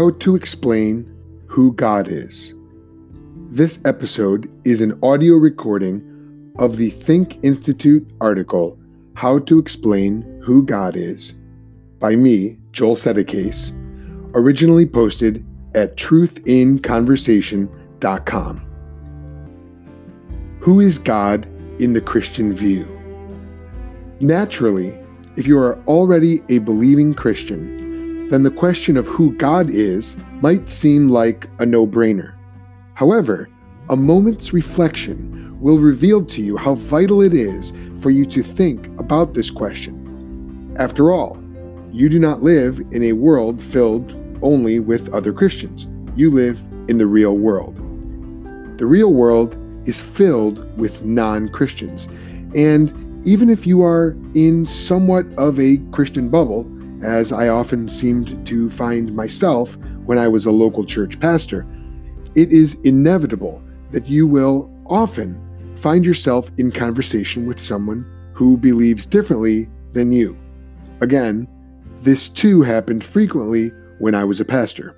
How to explain who God is. This episode is an audio recording of the Think Institute article, How to Explain Who God Is, by me, Joel Settecase, originally posted at truthinconversation.com. Who is God in the Christian view? Naturally, if you are already a believing Christian, then the question of who God is might seem like a no brainer. However, a moment's reflection will reveal to you how vital it is for you to think about this question. After all, you do not live in a world filled only with other Christians. You live in the real world. The real world is filled with non Christians. And even if you are in somewhat of a Christian bubble, as I often seemed to find myself when I was a local church pastor, it is inevitable that you will often find yourself in conversation with someone who believes differently than you. Again, this too happened frequently when I was a pastor.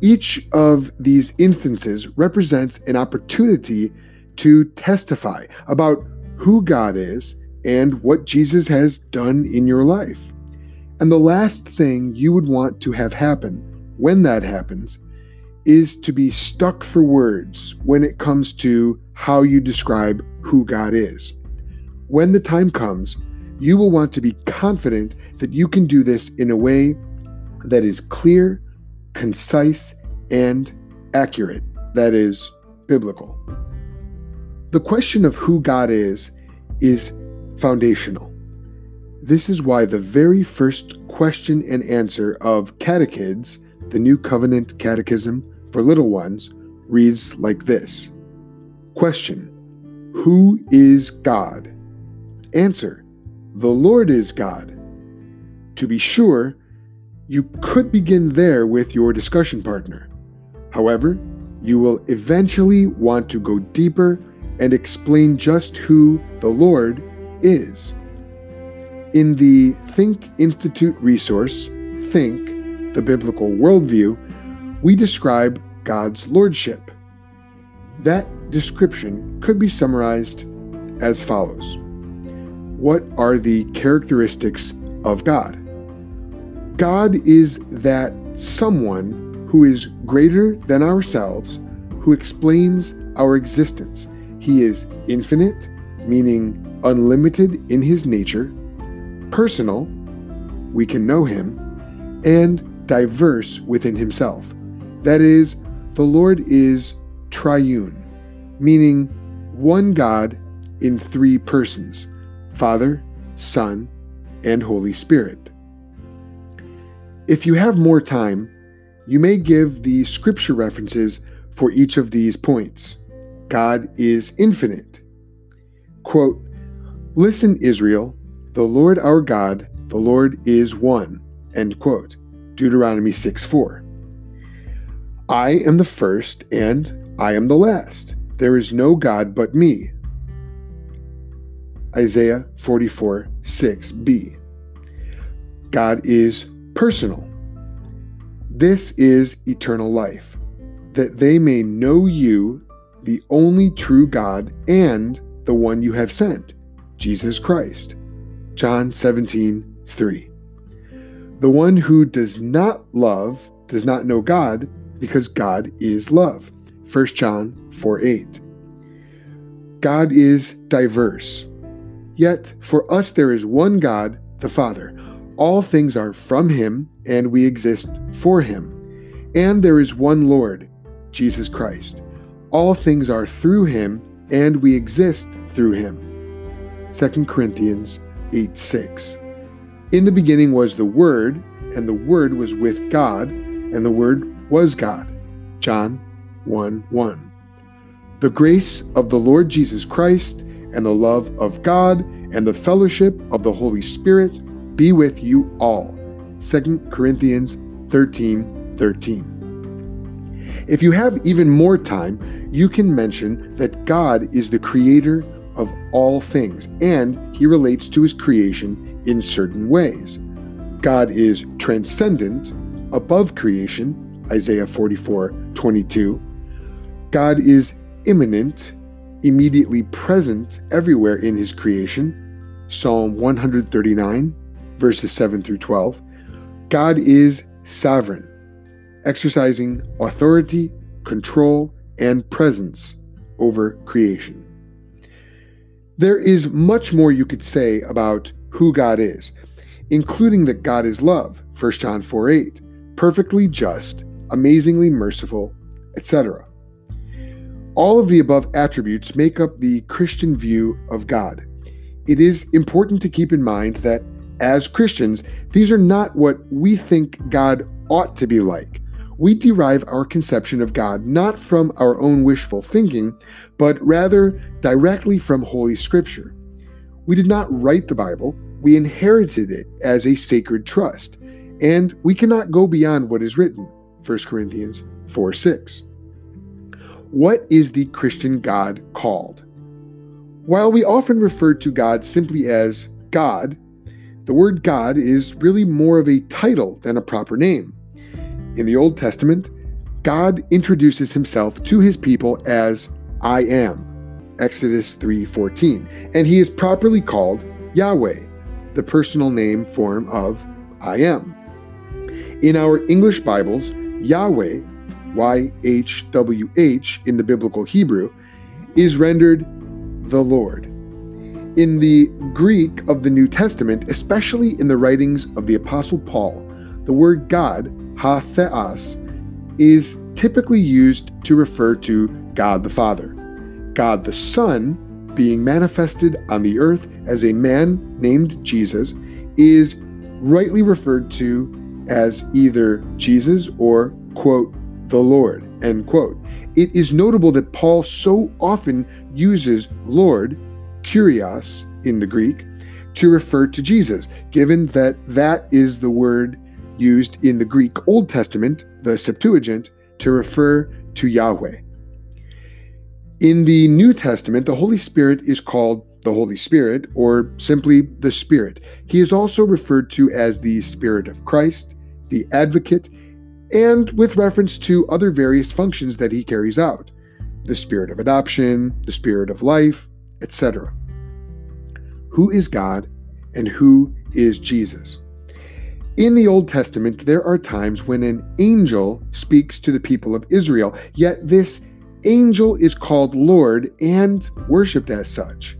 Each of these instances represents an opportunity to testify about who God is and what Jesus has done in your life. And the last thing you would want to have happen when that happens is to be stuck for words when it comes to how you describe who God is. When the time comes, you will want to be confident that you can do this in a way that is clear, concise, and accurate, that is, biblical. The question of who God is is foundational. This is why the very first question and answer of Catechids, the New Covenant Catechism for little ones, reads like this Question Who is God? Answer The Lord is God. To be sure, you could begin there with your discussion partner. However, you will eventually want to go deeper and explain just who the Lord is. In the Think Institute resource, Think, the Biblical Worldview, we describe God's Lordship. That description could be summarized as follows What are the characteristics of God? God is that someone who is greater than ourselves, who explains our existence. He is infinite, meaning unlimited in his nature, personal, we can know him, and diverse within himself. That is, the Lord is triune, meaning one God in three persons Father, Son, and Holy Spirit. If you have more time, you may give the scripture references for each of these points. God is infinite. Quote, Listen, Israel, the Lord our God, the Lord is one. End quote. Deuteronomy 6 4. I am the first and I am the last. There is no God but me. Isaiah 44 6b. God is personal. This is eternal life, that they may know you, the only true God, and the one you have sent, Jesus Christ. John 17, 3. The one who does not love does not know God, because God is love. 1 John 4, 8. God is diverse. Yet for us there is one God, the Father all things are from him, and we exist for him. And there is one Lord, Jesus Christ. All things are through him, and we exist through him. 2 Corinthians 8 6. In the beginning was the Word, and the Word was with God, and the Word was God. John 1 1. The grace of the Lord Jesus Christ, and the love of God, and the fellowship of the Holy Spirit be with you all. 2 Corinthians 13 13. If you have even more time, you can mention that God is the creator of all things and he relates to his creation in certain ways. God is transcendent, above creation, Isaiah 44 22. God is immanent, immediately present everywhere in his creation, Psalm 139, verses 7 through 12. God is sovereign, exercising authority, control, and presence over creation. There is much more you could say about who God is, including that God is love, 1 John 4 8, perfectly just, amazingly merciful, etc. All of the above attributes make up the Christian view of God. It is important to keep in mind that as Christians, these are not what we think God ought to be like. We derive our conception of God not from our own wishful thinking, but rather directly from Holy Scripture. We did not write the Bible, we inherited it as a sacred trust, and we cannot go beyond what is written. 1 Corinthians 4 6. What is the Christian God called? While we often refer to God simply as God, the word God is really more of a title than a proper name. In the Old Testament, God introduces himself to his people as I am, Exodus 3:14, and he is properly called Yahweh, the personal name form of I am. In our English Bibles, Yahweh YHWH in the biblical Hebrew, is rendered the Lord. In the Greek of the New Testament, especially in the writings of the Apostle Paul, the word God, ha theos, is typically used to refer to God the Father. God the Son, being manifested on the earth as a man named Jesus, is rightly referred to as either Jesus or, quote, the Lord. End quote. It is notable that Paul so often uses Lord, kurios in the Greek, to refer to Jesus, given that that is the word used in the Greek Old Testament, the Septuagint, to refer to Yahweh. In the New Testament, the Holy Spirit is called the Holy Spirit, or simply the Spirit. He is also referred to as the Spirit of Christ, the Advocate, and with reference to other various functions that he carries out the spirit of adoption, the spirit of life, etc. Who is God and who is Jesus? In the Old Testament, there are times when an angel speaks to the people of Israel, yet this angel is called Lord and worshiped as such.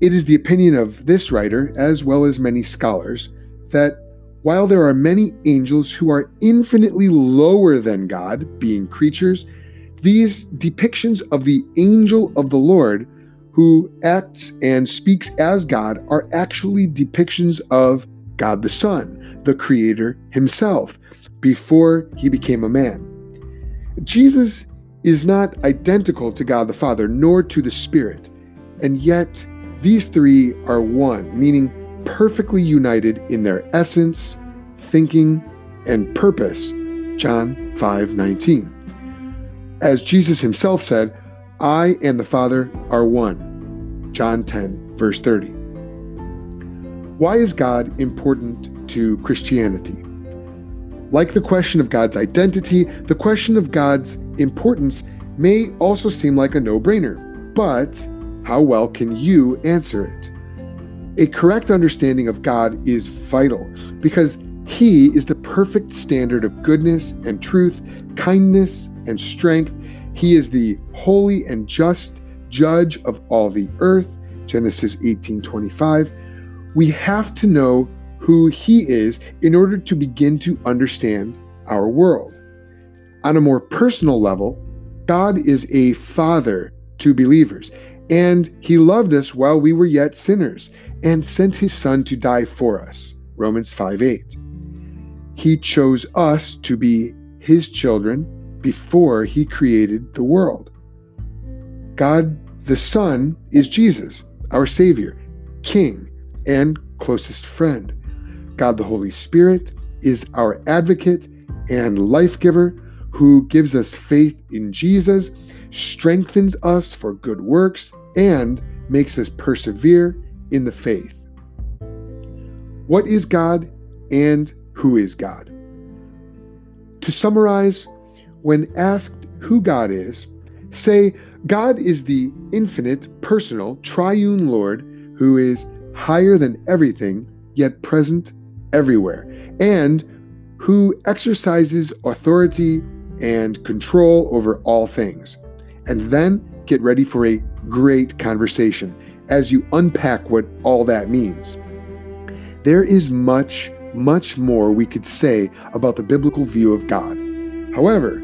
It is the opinion of this writer, as well as many scholars, that while there are many angels who are infinitely lower than God, being creatures, these depictions of the angel of the Lord who acts and speaks as God are actually depictions of God the Son, the Creator Himself, before He became a man. Jesus is not identical to God the Father nor to the Spirit, and yet these three are one, meaning perfectly united in their essence, thinking, and purpose. John 5:19. As Jesus himself said, I and the Father are one. John 10, verse 30. Why is God important to Christianity? Like the question of God's identity, the question of God's importance may also seem like a no brainer, but how well can you answer it? A correct understanding of God is vital because He is the perfect standard of goodness and truth, kindness and strength. He is the holy and just judge of all the earth. Genesis 18:25. We have to know who he is in order to begin to understand our world. On a more personal level, God is a father to believers, and he loved us while we were yet sinners and sent his son to die for us. Romans 5 8. He chose us to be his children before he created the world. God the Son is Jesus, our Savior, King, and closest friend. God the Holy Spirit is our advocate and life giver who gives us faith in Jesus, strengthens us for good works, and makes us persevere in the faith. What is God and who is God? To summarize, when asked who God is, say God is the infinite, personal, triune Lord who is higher than everything, yet present everywhere, and who exercises authority and control over all things. And then get ready for a great conversation as you unpack what all that means. There is much, much more we could say about the biblical view of God. However,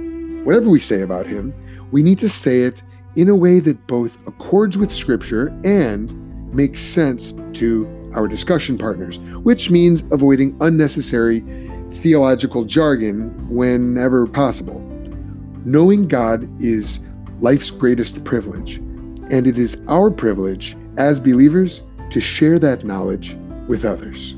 whatever we say about Him, we need to say it in a way that both accords with Scripture and makes sense to our discussion partners, which means avoiding unnecessary theological jargon whenever possible. Knowing God is life's greatest privilege, and it is our privilege as believers to share that knowledge with others.